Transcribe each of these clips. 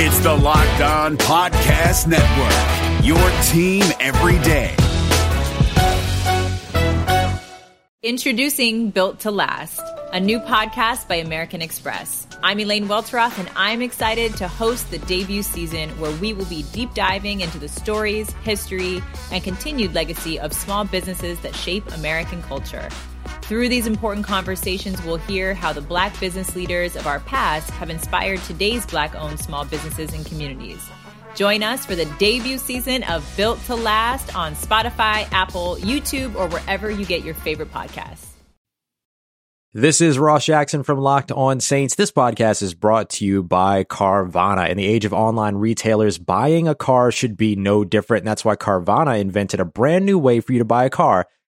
It's the Locked On Podcast Network, your team every day. Introducing Built to Last, a new podcast by American Express. I'm Elaine Welteroth, and I'm excited to host the debut season where we will be deep diving into the stories, history, and continued legacy of small businesses that shape American culture. Through these important conversations, we'll hear how the Black business leaders of our past have inspired today's Black owned small businesses and communities. Join us for the debut season of Built to Last on Spotify, Apple, YouTube, or wherever you get your favorite podcasts. This is Ross Jackson from Locked On Saints. This podcast is brought to you by Carvana. In the age of online retailers, buying a car should be no different. And that's why Carvana invented a brand new way for you to buy a car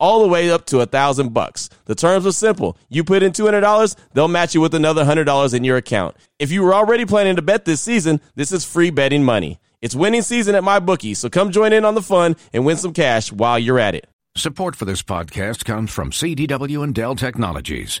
all the way up to a thousand bucks. The terms are simple. You put in $200, they'll match you with another $100 in your account. If you were already planning to bet this season, this is free betting money. It's winning season at MyBookie, so come join in on the fun and win some cash while you're at it. Support for this podcast comes from CDW and Dell Technologies.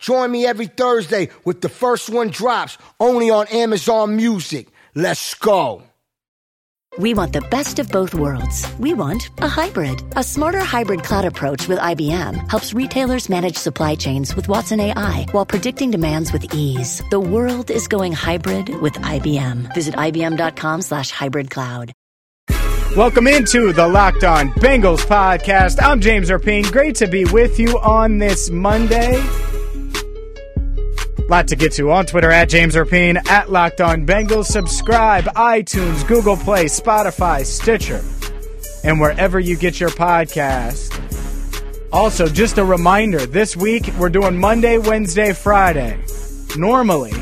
Join me every Thursday with the first one drops only on Amazon Music. Let's go. We want the best of both worlds. We want a hybrid. A smarter hybrid cloud approach with IBM helps retailers manage supply chains with Watson AI while predicting demands with ease. The world is going hybrid with IBM. Visit IBM.com slash hybrid cloud. Welcome into the Locked On Bengals podcast. I'm James Rapien. Great to be with you on this Monday. Lot to get to on Twitter at James Rapien, at Locked On Bengals. Subscribe, iTunes, Google Play, Spotify, Stitcher, and wherever you get your podcast. Also, just a reminder this week we're doing Monday, Wednesday, Friday. Normally,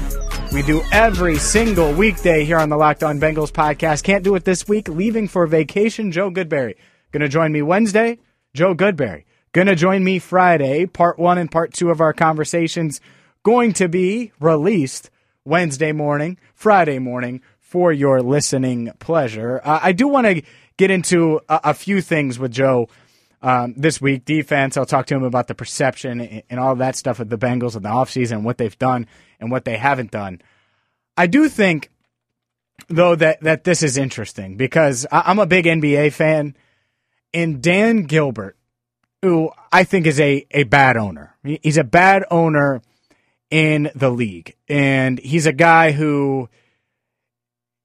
we do every single weekday here on the Locked On Bengals podcast. Can't do it this week. Leaving for vacation, Joe Goodberry. Gonna join me Wednesday, Joe Goodberry. Gonna join me Friday. Part one and part two of our conversations going to be released Wednesday morning, Friday morning for your listening pleasure. Uh, I do want to get into a, a, few things with Joe um, this week. Defense, I'll talk to him about the perception and, and all that stuff with the Bengals in the offseason, what they've done and what they haven't done. I do think, though, that, that this is interesting because I, I'm a big NBA fan, and Dan Gilbert, who I think is a, a bad owner, he's a bad owner in the league. And he's a guy who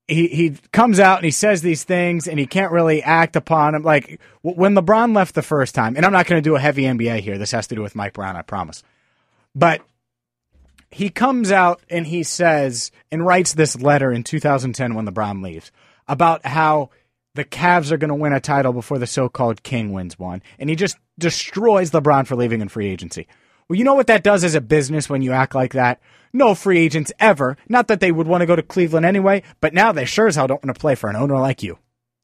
he he comes out and he says these things and he can't really act upon them. Like when LeBron left the first time, and I'm not going to do a heavy NBA here. This has to do with Mike Brown, I promise. But he comes out and he says and writes this letter in 2010 when LeBron leaves about how the Cavs are going to win a title before the so-called king wins one, and he just destroys LeBron for leaving in free agency. Well, you know what that does as a business when you act like that? No free agents ever. Not that they would want to go to Cleveland anyway, but now they sure as hell don't want to play for an owner like you.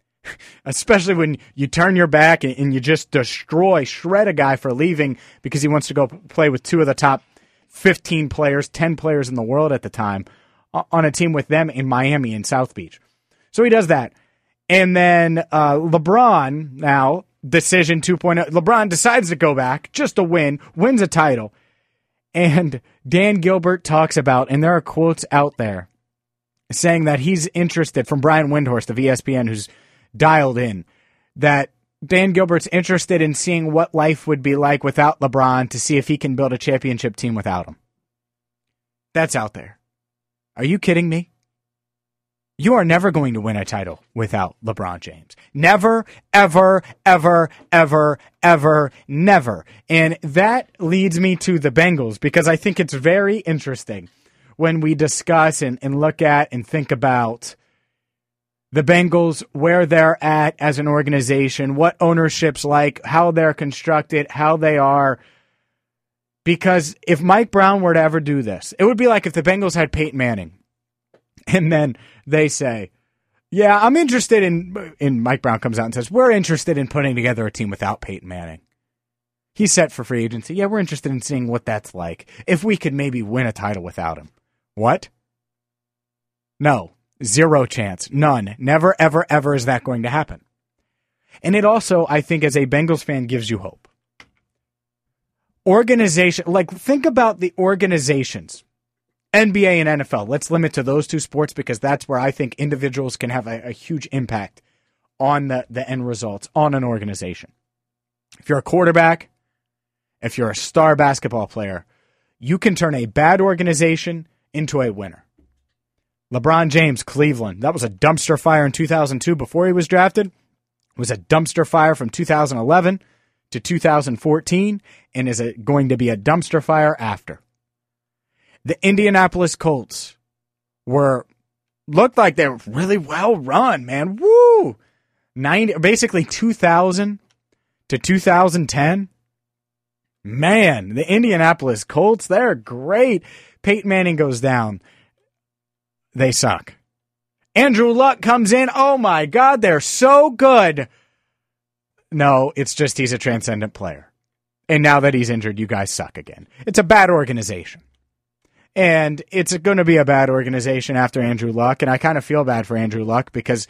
Especially when you turn your back and, you just destroy, shred a guy for leaving because he wants to go play with two of the top 15 players, 10 players in the world at the time on a team with them in Miami and South Beach. So he does that. And then uh, LeBron now decision 2.0. LeBron decides to go back just to win, wins a title. And Dan Gilbert talks about, and there are quotes out there saying that he's interested from Brian Windhorst of ESPN, who's dialed in, that Dan Gilbert's interested in seeing what life would be like without LeBron to see if he can build a championship team without him. That's out there. Are you kidding me? You are never going to win a title without LeBron James. Never, ever, ever, ever, ever, never. And that leads me to the Bengals because I think it's very interesting when we discuss and, and look at and think about the Bengals, where they're at as an organization, what ownership's like, how they're constructed, how they are. Because if Mike Brown were to ever do this, it would be like if the Bengals had Peyton Manning and then they say, "Yeah, I'm interested in." And Mike Brown comes out and says, "We're interested in putting together a team without Peyton Manning." He's set for free agency. Yeah, we're interested in seeing what that's like. If we could maybe win a title without him. What? No. Zero chance. None. Never, ever, ever is that going to happen. And it also, I think, as a Bengals fan, gives you hope. Organization, like, think about the organizations NBA and NFL. Let's limit to those two sports because that's where I think individuals can have a, a huge impact on the, the end results on an organization. If you're a quarterback, if you're a star basketball player, you can turn a bad organization into a winner. LeBron James, Cleveland, that was a dumpster fire in 2002 before he was drafted. It was a dumpster fire from 2011 to 2014 and is going to be a dumpster fire after the Indianapolis Colts were looked like they were really well run, man. Woo! 90 basically 2000 to 2010. Man, the Indianapolis Colts, they're great. Peyton Manning goes down. They suck. Andrew Luck comes in. Oh my God, they're so good. No, it's just he's a transcendent player. And now that he's injured, you guys suck again. It's a bad organization. And it's going to be a bad organization after Andrew Luck. And I kind of feel bad for Andrew Luck because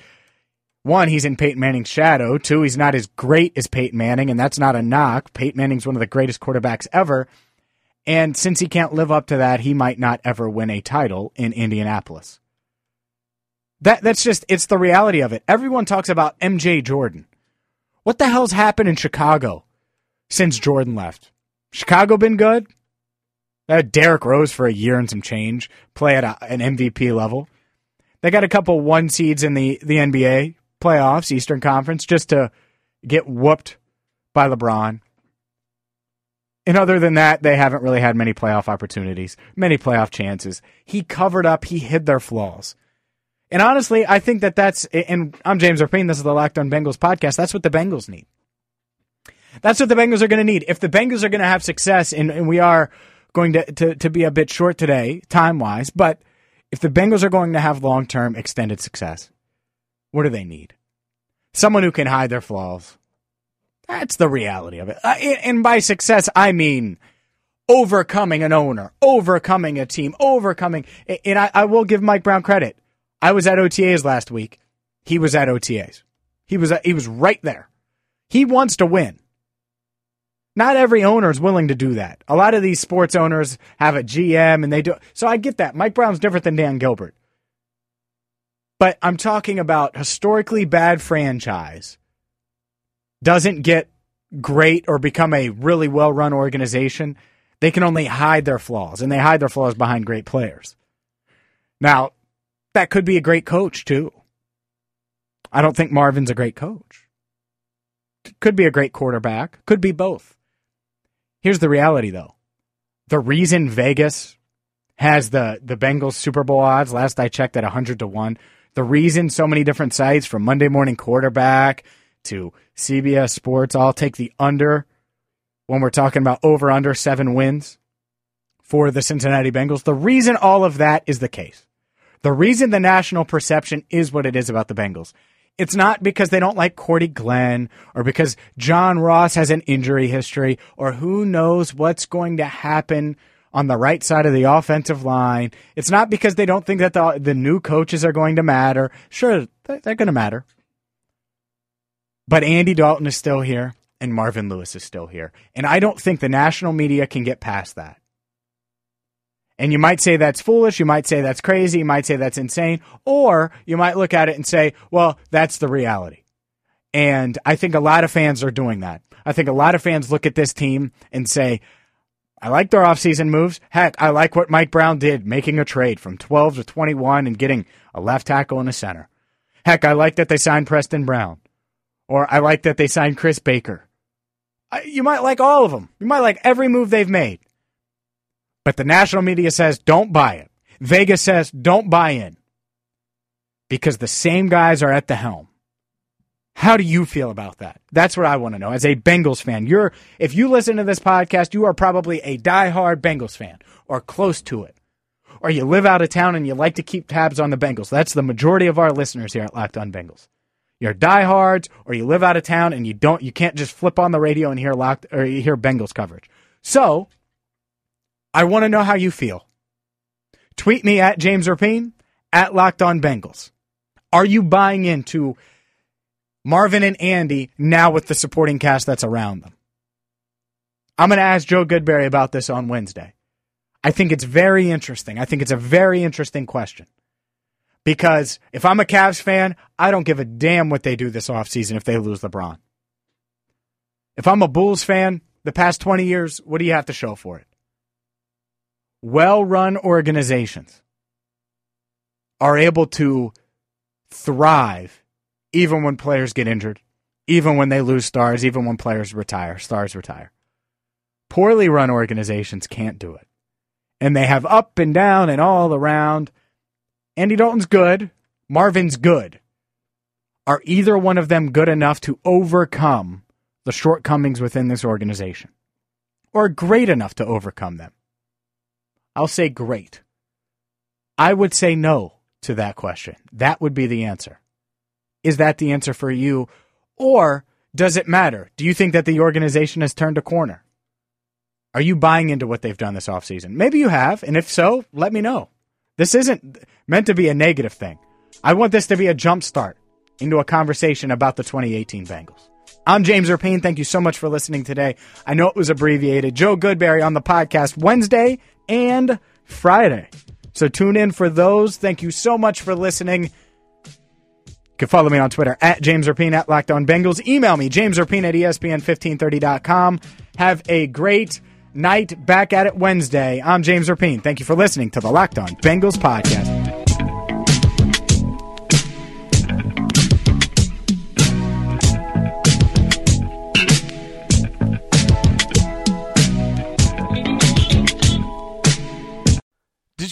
one, he's in Peyton Manning's shadow. Two, he's not as great as Peyton Manning, and that's not a knock. Peyton Manning's one of the greatest quarterbacks ever. And since he can't live up to that, he might not ever win a title in Indianapolis. That that's just it's the reality of it. Everyone talks about MJ Jordan. What the hell's happened in Chicago since Jordan left? Chicago been good? They had Derrick Rose for a year and some change, play at a, an MVP level. They got a couple one seeds in the, the NBA playoffs, Eastern Conference, just to get whooped by LeBron. And other than that, they haven't really had many playoff opportunities, many playoff chances. He covered up, he hid their flaws. And honestly, I think that that's, and I'm James Rapien. This is the Locked on Bengals podcast. That's what the Bengals need. That's what the Bengals are going to need. If the Bengals are going to have success, and, and we are going to, to, to be a bit short today, time wise, but if the Bengals are going to have long term extended success, what do they need? Someone who can hide their flaws. That's the reality of it. Uh, and by success, I mean overcoming an owner, overcoming a team, overcoming. And I, I will give Mike Brown credit. I was at OTAs last week. He was at OTAs. He was he was right there. He wants to win. Not every owner is willing to do that. A lot of these sports owners have a GM and they do. So I get that. Mike Brown's different than Dan Gilbert. But I'm talking about historically bad franchise doesn't get great or become a really well run organization. They can only hide their flaws and they hide their flaws behind great players. Now, that could be a great coach too. I don't think Marvin's a great coach. Could be a great quarterback. Could be both. Here's the reality though. The reason Vegas has the, the Bengals Super Bowl odds, last I checked at 100 to 1, the reason so many different sites from Monday Morning Quarterback to CBS Sports all take the under when we're talking about over under seven wins for the Cincinnati Bengals. The reason all of that is the case, the reason the national perception is what it is about the Bengals it's not because they don't like Cordy Glenn or because John Ross has an injury history or who knows what's going to happen on the right side of the offensive line. It's not because they don't think that the, the new coaches are going to matter. Sure, they're, they're going to matter. But Andy Dalton is still here and Marvin Lewis is still here. And I don't think the national media can get past that. And you might say that's foolish. You might say that's crazy. You might say that's insane. Or you might look at it and say, well, that's the reality. And I think a lot of fans are doing that. I think a lot of fans look at this team and say, I like their offseason moves. Heck, I like what Mike Brown did, making a trade from 12 to 21 and getting a left tackle and a center. Heck, I like that they signed Preston Brown. Or I like that they signed Chris Baker. You might like all of them. You might like every move they've made. But the national media says don't buy it. Vegas says don't buy in because the same guys are at the helm. How do you feel about that? That's what I want to know. As a Bengals fan, you're if you listen to this podcast, you are probably a diehard Bengals fan or close to it. Or you live out of town and you like to keep tabs on the Bengals. That's the majority of our listeners here at Locked On Bengals. You're diehards or you live out of town and you don't you can't just flip on the radio and hear locked or hear Bengals coverage. So, I want to know how you feel. Tweet me at James Rapien, at Locked On Bengals. Are you buying into Marvin and Andy now with the supporting cast that's around them? I'm going to ask Joe Goodberry about this on Wednesday. I think it's very interesting. I think it's a very interesting question. Because if I'm a Cavs fan, I don't give a damn what they do this offseason if they lose LeBron. If I'm a Bulls fan, the past 20 years, what do you have to show for it? Well run organizations are able to thrive even when players get injured, even when they lose stars, even when players retire, stars retire. Poorly run organizations can't do it. And they have up and down and all around. Andy Dalton's good. Marvin's good. Are either one of them good enough to overcome the shortcomings within this organization? Or great enough to overcome them? I'll say great. I would say no to that question. That would be the answer. Is that the answer for you? Or does it matter? Do you think that the organization has turned a corner? Are you buying into what they've done this offseason? Maybe you have, and if so, let me know. This isn't meant to be a negative thing. I want this to be a jump start into a conversation about the 2018 Bengals. I'm James Rapien. Thank you so much for listening today. I know it was abbreviated. Joe Goodberry on the podcast Wednesday and Friday. So tune in for those. Thank you so much for listening. You can follow me on Twitter at James Rapien at Locked On Bengals. Email me, James Rapien at ESPN1530.com. Have a great night back at it Wednesday. I'm James Rapien. Thank you for listening to the Locked On Bengals podcast.